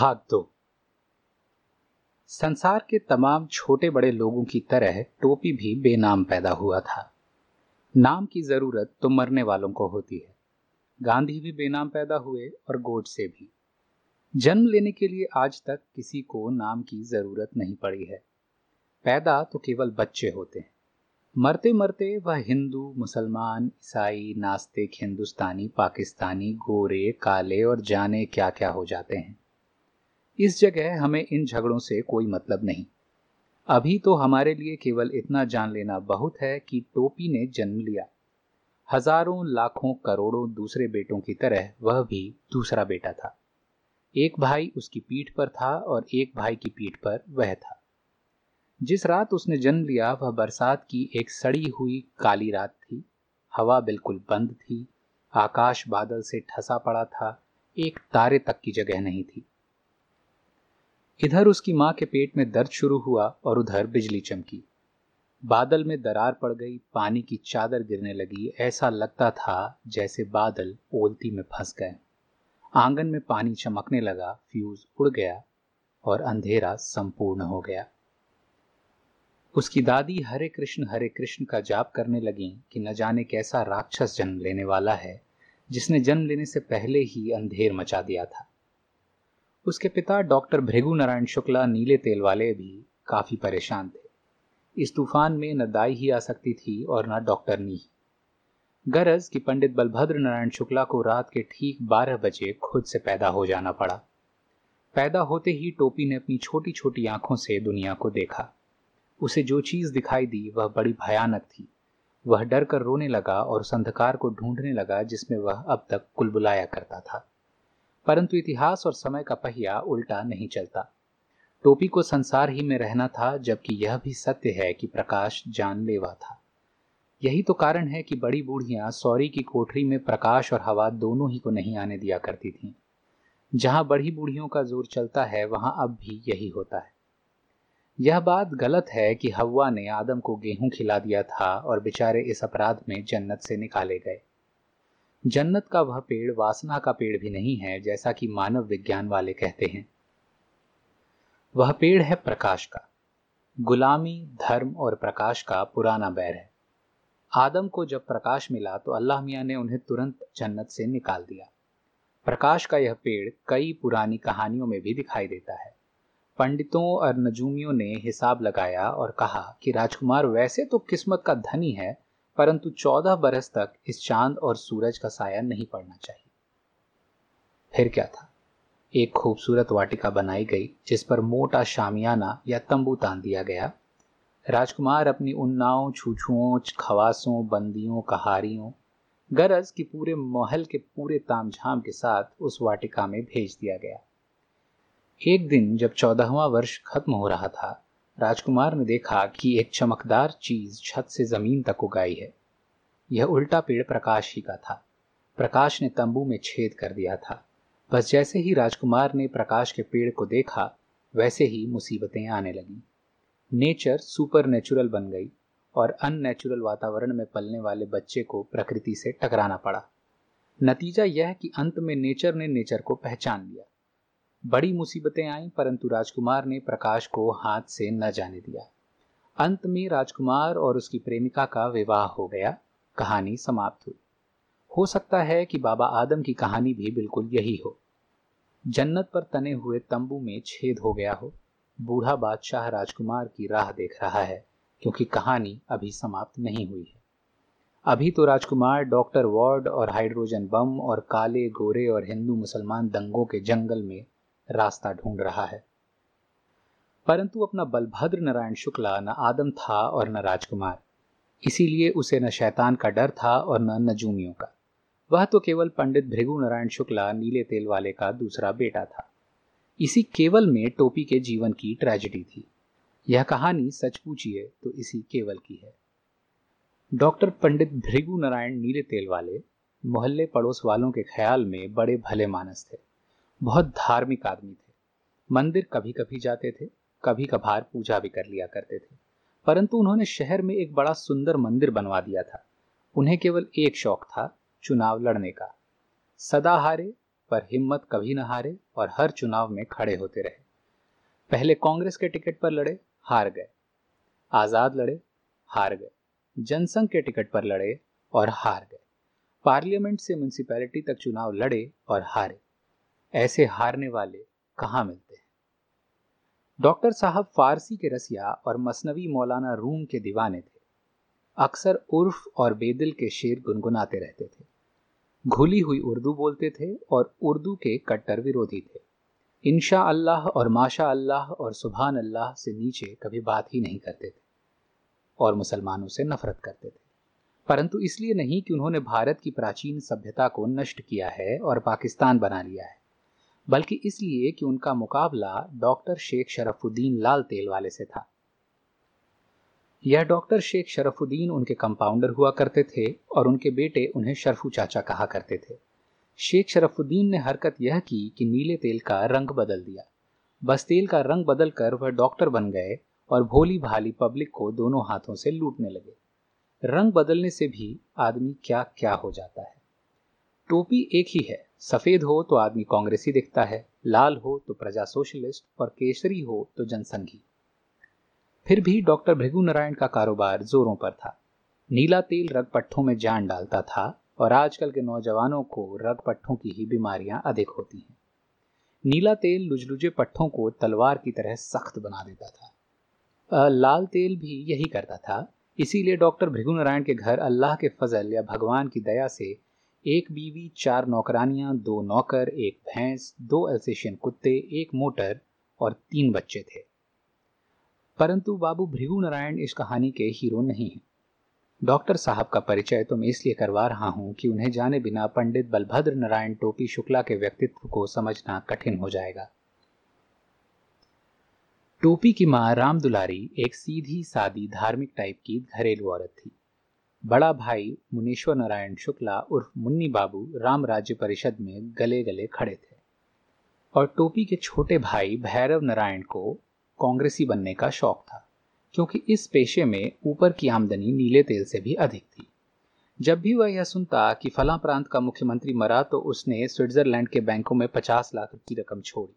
भाग दो। संसार के तमाम छोटे बड़े लोगों की तरह टोपी भी बेनाम पैदा हुआ था। नाम की ज़रूरत तो मरने वालों को होती है। गांधी भी बेनाम पैदा हुए और गोड से भी। जन्म लेने के लिए आज तक किसी को नाम की ज़रूरत नहीं पड़ी है। पैदा तो केवल बच्चे होते हैं। मरते मरते वह हिंदू, मुसलमान, ईसाई, नास्तिक, हिंदुस्तानी, पाकिस्तानी, गोरे, काले और जाने क्या क्या हो जाते हैं। इस जगह हमें इन झगड़ों से कोई मतलब नहीं। अभी तो हमारे लिए केवल इतना जान लेना बहुत है कि टोपी ने जन्म लिया। हज़ारों, लाखों, करोड़ों दूसरे बेटों की तरह वह भी दूसरा बेटा था। एक भाई उसकी पीठ पर था और एक भाई की पीठ पर वह था। जिस रात उसने जन्म लिया, वह बरसात की एक सड़ी हुई काली रात थी। हवा बिल्कुल बंद थी, आकाश बादल से ठसा पड़ा था, एक तारे तक की जगह नहीं थी। इधर उसकी माँ के पेट में दर्द शुरू हुआ और उधर बिजली चमकी। बादल में दरार पड़ गई, पानी की चादर गिरने लगी, ऐसा लगता था जैसे बादल ओलती में फंस गए। आँगन में पानी चमकने लगा फ्यूज उड़ गया और अंधेरा संपूर्ण हो गया। उसकी दादी हरे कृष्ण हरे कृष्ण का जाप करने लगी कि न जाने कैसा राक्षस जन्म लेने वाला है, जिसने जन्म लेने से पहले ही अंधेर मचा दिया था। उसके पिता डॉक्टर भृगु नारायण शुक्ला नीले तेल वाले भी काफ़ी परेशान थे। इस तूफ़ान में न दाई ही आ सकती थी और न डॉक्टर नी। गरज कि पंडित बलभद्र नारायण शुक्ला को रात के ठीक बारह बजे खुद से पैदा हो जाना पड़ा। पैदा होते ही टोपी ने अपनी छोटी छोटी आँखों से दुनिया को देखा। उसे जो चीज़ दिखाई दी वह बड़ी भयानक थी। वह डर कर रोने लगा और उस अंधकार को ढूँढने लगा जिसमें वह अब तक कुलबुलाया करता था। परंतु इतिहास और समय का पहिया उल्टा नहीं चलता। टोपी को संसार ही में रहना था, जबकि यह भी सत्य है कि प्रकाश जानलेवा था। यही तो कारण है कि बड़ी बूढ़ियाँ सौरी की कोठरी में प्रकाश और हवा दोनों ही को नहीं आने दिया करती थीं। जहाँ बड़ी बूढ़ियों का ज़ोर चलता है, वहाँ अब भी यही होता है। यह बात गलत है कि हवा ने आदम को गेहूँ खिला दिया था और बेचारे इस अपराध में जन्नत से निकाले गए। जन्नत का वह पेड़ वासना का पेड़ भी नहीं है, जैसा कि मानव विज्ञान वाले कहते हैं। वह पेड़ है प्रकाश का। गुलामी, धर्म और प्रकाश का पुराना बैर है। आदम को जब प्रकाश मिला तो अल्लाह मियाँ ने उन्हें तुरंत जन्नत से निकाल दिया। प्रकाश का यह पेड़ कई पुरानी कहानियों में भी दिखाई देता है। पंडितों और नजूमियों ने हिसाब लगाया और कहा कि राजकुमार, वैसे तो किस्मत का धनी है परंतु चौदह बरस तक इस चाँद और सूरज का साया नहीं पड़ना चाहिए। फिर क्या था? एक खूबसूरत वाटिका बनाई गई, जिस पर मोटा शामियाना या तंबू तान दिया गया। राजकुमार अपनी उन्नाओं छूछुओं, खवासों, बंदियों, कहारियों, गरज की पूरे महल के पूरे तामझाम के साथ उस वाटिका में भेज दिया गया। एक दिन जब चौदहवा वर्ष खत्म हो रहा था राजकुमार ने देखा कि एक चमकदार चीज़ छत से ज़मीन तक उगाई है। यह उल्टा पेड़ प्रकाश ही का था। प्रकाश ने तंबू में छेद कर दिया था। बस जैसे ही राजकुमार ने प्रकाश के पेड़ को देखा, वैसे ही मुसीबतें आने लगीं। नेचर सुपर नेचुरल बन गई और अननेचुरल वातावरण में पलने वाले बच्चे को प्रकृति से टकराना पड़ा। नतीजा यह कि अंत में नेचर ने नेचर को पहचान लिया। बड़ी मुसीबतें आईं, परंतु राजकुमार ने प्रकाश को हाथ से न जाने दिया। अंत में राजकुमार और उसकी प्रेमिका का विवाह हो गया। कहानी समाप्त हुई। हो सकता है कि बाबा आदम की कहानी भी बिल्कुल यही हो। जन्नत पर तने हुए तंबू में छेद हो गया हो। बूढ़ा बादशाह राजकुमार की राह देख रहा है, क्योंकि कहानी अभी समाप्त नहीं हुई है। अभी तो राजकुमार डॉक्टर वार्ड और हाइड्रोजन बम और काले, गोरे और हिंदू मुसलमान दंगों के जंगल में रास्ता ढूंढ रहा है। परंतु अपना बलभद्र नारायण शुक्ला न आदम था और न राजकुमार। इसीलिए उसे न शैतान का डर था और न नजूमियों का। वह तो केवल पंडित भृगु नारायण शुक्ला, नीले तेल वाले का दूसरा बेटा था। इसी केवल में टोपी के जीवन की ट्रेजिडी थी। यह कहानी सच पूछिए तो इसी केवल की है। डॉक्टर पंडित भृगु नारायण नीले तेल वाले मोहल्ले पड़ोस वालों के ख्याल में बड़े भले मानस थे। बहुत धार्मिक आदमी थे। मंदिर कभी कभी जाते थे कभी कभार पूजा भी कर लिया करते थे। परंतु उन्होंने शहर में एक बड़ा सुंदर मंदिर बनवा दिया था। उन्हें केवल एक शौक था, चुनाव लड़ने का। सदा हारे, पर हिम्मत कभी न हारे और हर चुनाव में खड़े होते रहे। पहले कांग्रेस के टिकट पर लड़े, हार गए। आज़ाद लड़े, हार गए। जनसंघ के टिकट पर लड़े और हार गए। पार्लियामेंट से म्यूनसिपैलिटी तक चुनाव लड़े और हारे। ऐसे हारने वाले कहाँ मिलते हैं? डॉक्टर साहब फारसी के रसिया और मसनवी मौलाना रूम के दीवाने थे। अक्सर उर्फ़ और बेदिल के शेर गुनगुनाते रहते थे। घुली हुई उर्दू बोलते थे और उर्दू के कट्टर विरोधी थे। इनशा अल्लाह और माशा अल्लाह और सुबहान अल्लाह से नीचे कभी बात ही नहीं करते थे और मुसलमानों से नफरत करते थे। परंतु इसलिए नहीं कि उन्होंने भारत की प्राचीन सभ्यता को नष्ट किया है और पाकिस्तान बना लिया है। बल्कि इसलिए कि उनका मुकाबला डॉक्टर शेख शरफुद्दीन लाल तेल वाले से था। यह डॉक्टर शेख शरफुद्दीन उनके कंपाउंडर हुआ करते थे और उनके बेटे उन्हें शरफू चाचा कहा करते थे। शेख शरफुद्दीन ने हरकत यह की कि नीले तेल का रंग बदल दिया। बस तेल का रंग बदल कर वह डॉक्टर बन गए और भोली भाली पब्लिक को दोनों हाथों से लूटने लगे। रंग बदलने से भी आदमी क्या क्या हो जाता है। टोपी एक ही है सफ़ेद हो तो आदमी कांग्रेसी दिखता है, लाल हो तो प्रजा सोशलिस्ट और केसरी हो तो जनसंघी। फिर भी डॉक्टर भृगु नारायण का कारोबार जोरों पर था। नीला तेल रग पट्टों में जान डालता था और आजकल के नौजवानों को रग पट्टों की ही बीमारियाँ अधिक होती हैं। नीला तेल लुजलुजे पट्टों को तलवार की तरह सख्त बना देता था। लाल तेल भी यही करता था, इसीलिए डॉक्टर भृगु नारायण के घर अल्लाह के फजल या भगवान की दया से एक बीवी, चार नौकरानियाँ, दो नौकर, एक भैंस, दो अल्सेशियन कुत्ते, एक मोटर और तीन बच्चे थे। परंतु बाबू भृगु नारायण इस कहानी के हीरो नहीं हैं। डॉक्टर साहब का परिचय तो मैं इसलिए करवा रहा हूँ कि उन्हें जाने बिना पंडित बलभद्र नारायण टोपी शुक्ला के व्यक्तित्व को समझना कठिन हो जाएगा। टोपी की माँ राम दुलारी एक सीधी, सादी, धार्मिक टाइप की घरेलू औरत थी। बड़ा भाई मुनीश्वर नारायण शुक्ला उर्फ़ मुन्नी बाबू राम राज्य परिषद में गले गले खड़े थे। और टोपी के छोटे भाई भैरव नारायण को कांग्रेसी बनने का शौक था, क्योंकि इस पेशे में ऊपर की आमदनी नीले तेल से भी अधिक थी। जब भी वह यह सुनता कि फला प्रांत का मुख्यमंत्री मरा तो उसने स्विट्जरलैंड के बैंकों में पचास लाख की रकम छोड़ी।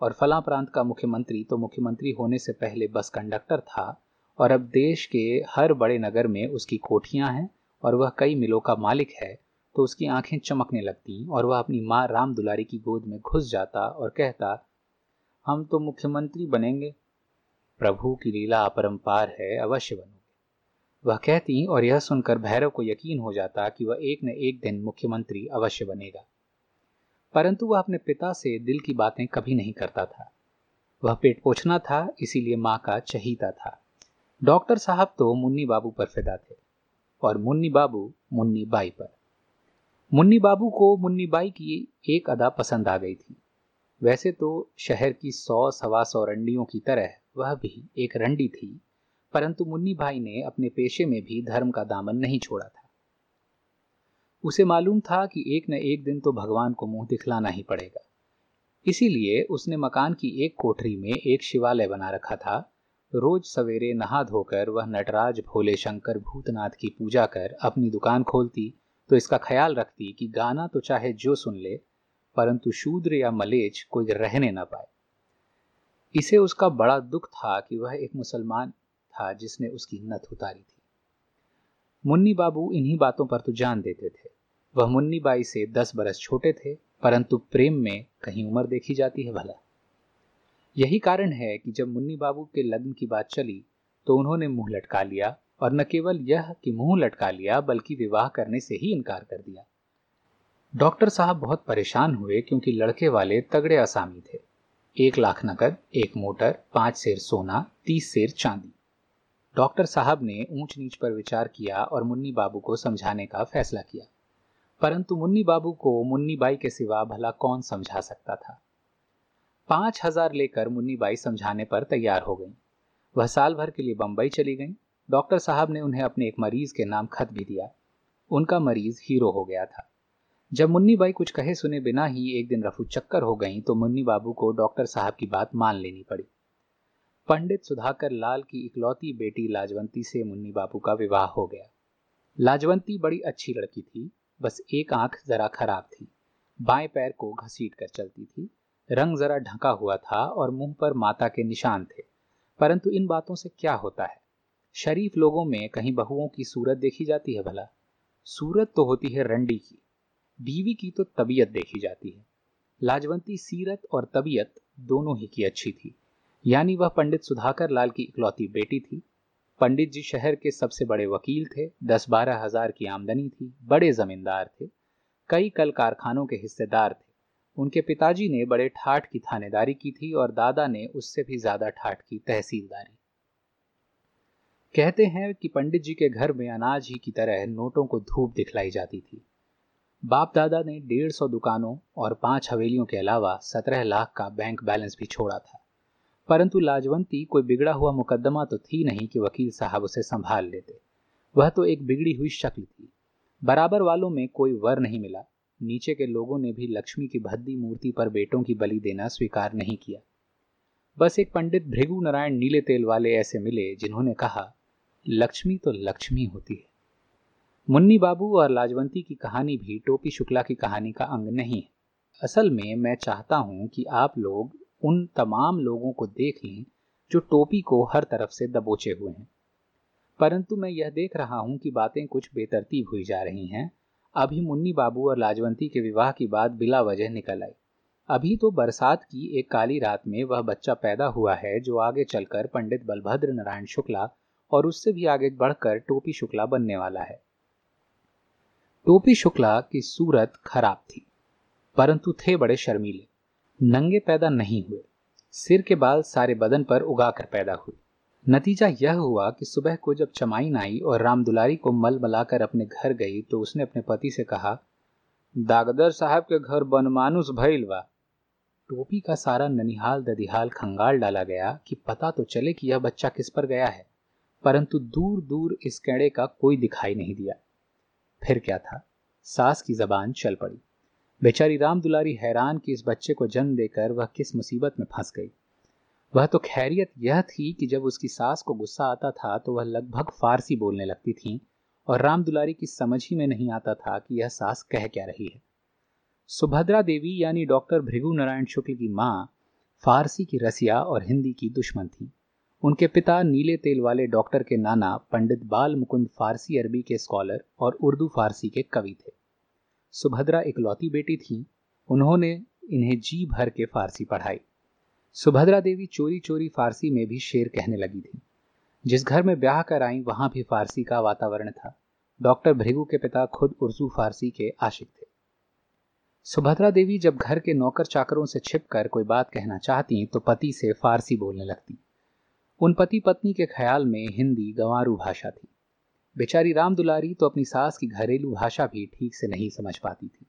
और फला प्रांत का मुख्यमंत्री तो मुख्यमंत्री होने से पहले बस कंडक्टर था और अब देश के हर बड़े नगर में उसकी कोठियाँ हैं और वह कई मिलों का मालिक है तो उसकी आँखें चमकने लगती और वह अपनी माँ राम दुलारी की गोद में घुस जाता और कहता, हम तो मुख्यमंत्री बनेंगे। प्रभु की लीला अपरंपार है, अवश्य बनोगे। वह कहती और यह सुनकर भैरव को यकीन हो जाता कि वह एक न एक दिन मुख्यमंत्री अवश्य बनेगा। परंतु वह अपने पिता से दिल की बातें कभी नहीं करता था। वह पेट पोछना था, इसीलिए माँ का चहीता था। डॉक्टर साहब तो मुन्नी बाबू पर फिदा थे और मुन्नी बाबू मुन्नी बाई पर। मुन्नी बाबू को मुन्नी बाई की एक अदा पसंद आ गई थी। वैसे तो शहर की सौ, सवा सौ रंडियों की तरह वह भी एक रंडी थी, परंतु मुन्नी भाई ने अपने पेशे में भी धर्म का दामन नहीं छोड़ा था। उसे मालूम था कि एक न एक दिन तो भगवान को मुँह दिखलाना ही पड़ेगा। इसीलिए उसने मकान की एक कोठरी में एक शिवालय बना रखा था रोज सवेरे नहा धोकर वह नटराज भोले शंकर भूतनाथ की पूजा कर अपनी दुकान खोलती तो इसका ख्याल रखती कि गाना तो चाहे जो सुन ले, परंतु शूद्र या मलेच कोई रहने न पाए। इसे उसका बड़ा दुख था कि वह एक मुसलमान था जिसने उसकी नथ उतारी थी। मुन्नी बाबू इन्हीं बातों पर तो जान देते थे। वह मुन्नी बाई से दस बरस छोटे थे, परंतु प्रेम में कहीं उम्र देखी जाती है भला। यही कारण है कि जब मुन्नी बाबू के लग्न की बात चली तो उन्होंने मुँह लटका लिया और न केवल यह कि मुँह लटका लिया, बल्कि विवाह करने से ही इनकार कर दिया। डॉक्टर साहब बहुत परेशान हुए क्योंकि लड़के वाले तगड़े असामी थे। एक लाख नकद, एक मोटर, पाँच सेर सोना, तीस सेर चांदी। डॉक्टर साहब ने ऊंच नीच पर विचार किया और मुन्नी बाबू को समझाने का फैसला किया। परंतु मुन्नी बाबू को मुन्नी बाई के सिवा भला कौन समझा सकता था? पाँच हज़ार लेकर मुन्नी बाई समझाने पर तैयार हो गई। वह साल भर के लिए बंबई चली गई। डॉक्टर साहब ने उन्हें अपने एक मरीज़ के नाम खत भी दिया। उनका मरीज़ हीरो हो गया था। जब मुन्नी बाई कुछ कहे सुने बिना ही एक दिन रफू चक्कर हो गई तो मुन्नी बाबू को डॉक्टर साहब की बात मान लेनी पड़ी। पंडित सुधाकर लाल की इकलौती बेटी लाजवंती से मुन्नी बाबू का विवाह हो गया। लाजवंती बड़ी अच्छी लड़की थी, बस एक आँख जरा खराब थी, बाएँ पैर को घसीट कर चलती थी रंग जरा ढका हुआ था और मुँह पर माता के निशान थे। परंतु इन बातों से क्या होता है? शरीफ लोगों में कहीं बहुओं की सूरत देखी जाती है भला। सूरत तो होती है रंडी की। बीवी की तो तबीयत देखी जाती है। लाजवंती सीरत और तबीयत दोनों ही की अच्छी थी। यानी वह पंडित सुधाकर लाल की इकलौती बेटी थी। पंडित जी शहर के सबसे बड़े वकील थे, दस बारह हज़ार की आमदनी थी, बड़े जमींदार थे, कई कल कारखानों के हिस्सेदार थे। उनके पिताजी ने बड़े ठाठ की थानेदारी की थी और दादा ने उससे भी ज़्यादा ठाठ की तहसीलदारी। कहते हैं कि पंडित जी के घर में अनाज ही की तरह नोटों को धूप दिखलाई जाती थी। बाप दादा ने डेढ़ सौ दुकानों और पाँच हवेलियों के अलावा सत्रह लाख का बैंक बैलेंस भी छोड़ा था। परंतु लाजवंती कोई बिगड़ा हुआ मुकदमा तो थी नहीं कि वकील साहब उसे संभाल लेते। वह तो एक बिगड़ी हुई शक्ल थी। बराबर वालों में कोई वर नहीं मिला। नीचे के लोगों ने भी लक्ष्मी की भद्दी मूर्ति पर बेटों की बलि देना स्वीकार नहीं किया। बस एक पंडित भृगु नारायण नीले तेल वाले ऐसे मिले, जिन्होंने कहा, लक्ष्मी तो लक्ष्मी होती है। मुन्नी बाबू और लाजवंती की कहानी भी टोपी शुक्ला की कहानी का अंग नहीं है। असल में मैं चाहता हूँ कि आप लोग उन तमाम लोगों को देख लें, जो टोपी को हर तरफ़ से दबोचे हुए हैं। परंतु मैं यह देख रहा हूँ कि बातें कुछ बेतरतीब हुई जा रही हैं अभी मुन्नी बाबू और लाजवंती के विवाह की बात बिला वजह निकल आई। अभी तो बरसात की एक काली रात में वह बच्चा पैदा हुआ है जो आगे चलकर पंडित बलभद्र नारायण शुक्ला और उससे भी आगे बढ़कर टोपी शुक्ला बनने वाला है। टोपी शुक्ला की सूरत खराब थी, परंतु थे बड़े शर्मीले। नंगे पैदा नहीं हुए। सिर के बाल सारे बदन पर उगाकर पैदा हुए। नतीजा यह हुआ कि सुबह को जब चमाइन आई और राम दुलारी को मल मलाकर अपने घर गई तो उसने अपने पति से कहा, दागदर साहब के घर बनमानुस भइल टोपी का सारा ननिहाल ददिहाल खंगाल डाला गया कि पता तो चले कि यह बच्चा किस पर गया है, परंतु दूर दूर इस कैड़े का कोई दिखाई नहीं दिया। फिर क्या था? सास की जबान चल पड़ी। बेचारी राम दुलारी हैरान कि इस बच्चे को जन्म देकर वह किस मुसीबत में फंस गई। वह तो खैरियत यह थी कि जब उसकी सास को गुस्सा आता था तो वह लगभग फारसी बोलने लगती थी, और राम दुलारी की समझ ही में नहीं आता था कि यह सास कह क्या रही है। सुभद्रा देवी यानी डॉक्टर भृगु नारायण शुक्ल की माँ फारसी की रसिया और हिंदी की दुश्मन थी। उनके पिता नीले तेल वाले डॉक्टर के नाना पंडित बाल मुकुंद फारसी अरबी के स्कॉलर और उर्दू फारसी के कवि थे। सुभद्रा इकलौती बेटी थी, उन्होंने इन्हें जी भर के फारसी पढ़ाई। सुभद्रा देवी चोरी चोरी फारसी में भी शेर कहने लगी थी। जिस घर में ब्याह कर आई, वहाँ भी फारसी का वातावरण था। डॉक्टर भृगु के पिता खुद उर्दू फारसी के आशिक थे। सुभद्रा देवी जब घर के नौकर चाकरों से छिप कर कोई बात कहना चाहती तो पति से फारसी बोलने लगती। उन पति पत्नी के ख्याल में हिंदी गंवारू भाषा थी। बेचारी राम दुलारी तो अपनी सास की घरेलू भाषा भी ठीक से नहीं समझ पाती थी।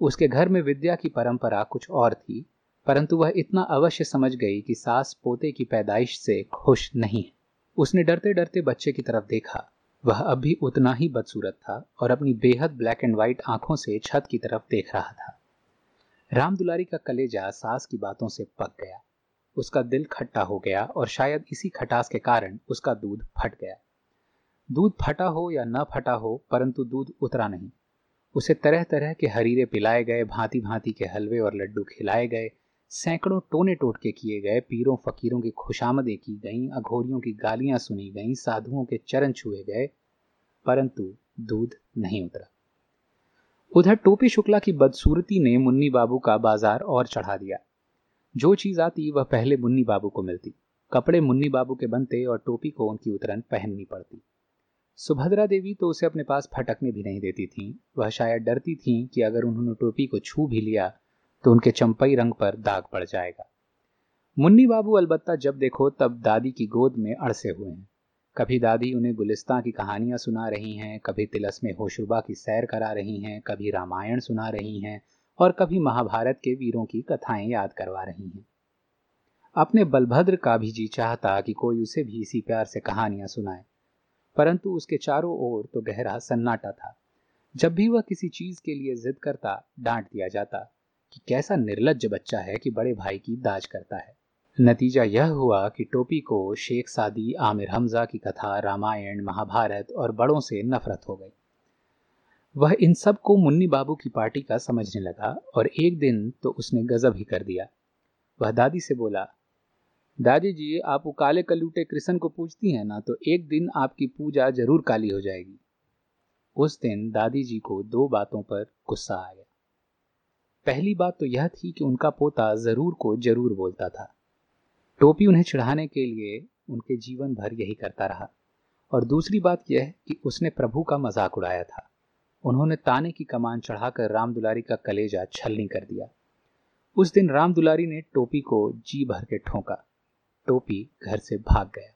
उसके घर में विद्या की परंपरा कुछ और थी परंतु वह इतना अवश्य समझ गई कि सास पोते की पैदाइश से खुश नहीं है। उसने डरते डरते बच्चे की तरफ़ देखा। वह अब भी उतना ही बदसूरत था और अपनी बेहद ब्लैक एंड व्हाइट आँखों से छत की तरफ़ देख रहा था। राम दुलारी का कलेजा सास की बातों से पक गया। उसका दिल खट्टा हो गया और शायद इसी खटास के कारण उसका दूध फट गया। दूध फटा हो या न फटा हो, परंतु दूध उतरा नहीं। उसे तरह तरह के हरीरे पिलाए गए भांति भांति के हलवे और लड्डू खिलाए गए सैकड़ों टोने टोटके किए गए, पीरों, फकीरों की खुशामदें की गईं, अघोरियों की गालियाँ सुनी गईं, साधुओं के चरण छुए गए, परंतु दूध नहीं उतरा। उधर टोपी शुक्ला की बदसूरती ने मुन्नी बाबू का बाज़ार और चढ़ा दिया। जो चीज़ आती, वह पहले मुन्नी बाबू को मिलती। कपड़े मुन्नी बाबू के बनते और टोपी को उनकी उतरन पहननी पड़ती। सुभद्रा देवी तो उसे अपने पास फटकने भी नहीं देती थी। वह शायद डरती थी कि अगर उन्होंने टोपी को छू भी लिया तो उनके चंपई रंग पर दाग पड़ जाएगा। मुन्नी बाबू अलबत्ता जब देखो तब दादी की गोद में अड़से हुए हैं। कभी दादी उन्हें गुलिस्तान की कहानियाँ सुना रही हैं, कभी तिलस में होशुबा की सैर करा रही हैं, कभी रामायण सुना रही हैं और कभी महाभारत के वीरों की कथाएँ याद करवा रही हैं। अपने बलभद्र का भी जी चाहता कि कोई उसे भी इसी प्यार से कहानियाँ सुनाए। परंतु उसके चारों ओर तो गहरा सन्नाटा था। जब भी वह किसी चीज़ के लिए जिद करता, डांट दिया जाता कि कैसा निर्लज बच्चा है कि बड़े भाई की दाज करता है। नतीजा यह हुआ कि टोपी को शेख सादी, आमिर हमजा की कथा, रामायण, महाभारत और बड़ों से नफरत हो गई। वह इन सबको मुन्नी बाबू की पार्टी का समझने लगा और एक दिन तो उसने गजब ही कर दिया। वह दादी से बोला, दादी जी, आप वो काले कलूटे कृष्ण को पूजती हैं ना तो एक दिन आपकी पूजा ज़रूर काली हो जाएगी। उस दिन दादी जी को दो बातों पर गुस्सा आ गया। पहली बात तो यह थी कि उनका पोता ज़रूर को ज़रूर बोलता था। टोपी उन्हें चढ़ाने के लिए उनके जीवन भर यही करता रहा। और दूसरी बात यह कि उसने प्रभु का मज़ाक उड़ाया था। उन्होंने ताने की कमान चढ़ाकर राम दुलारी का कलेजा छलनी कर दिया। उस दिन राम दुलारी ने टोपी को जी भर के ठोंका। टोपी घर से भाग गया।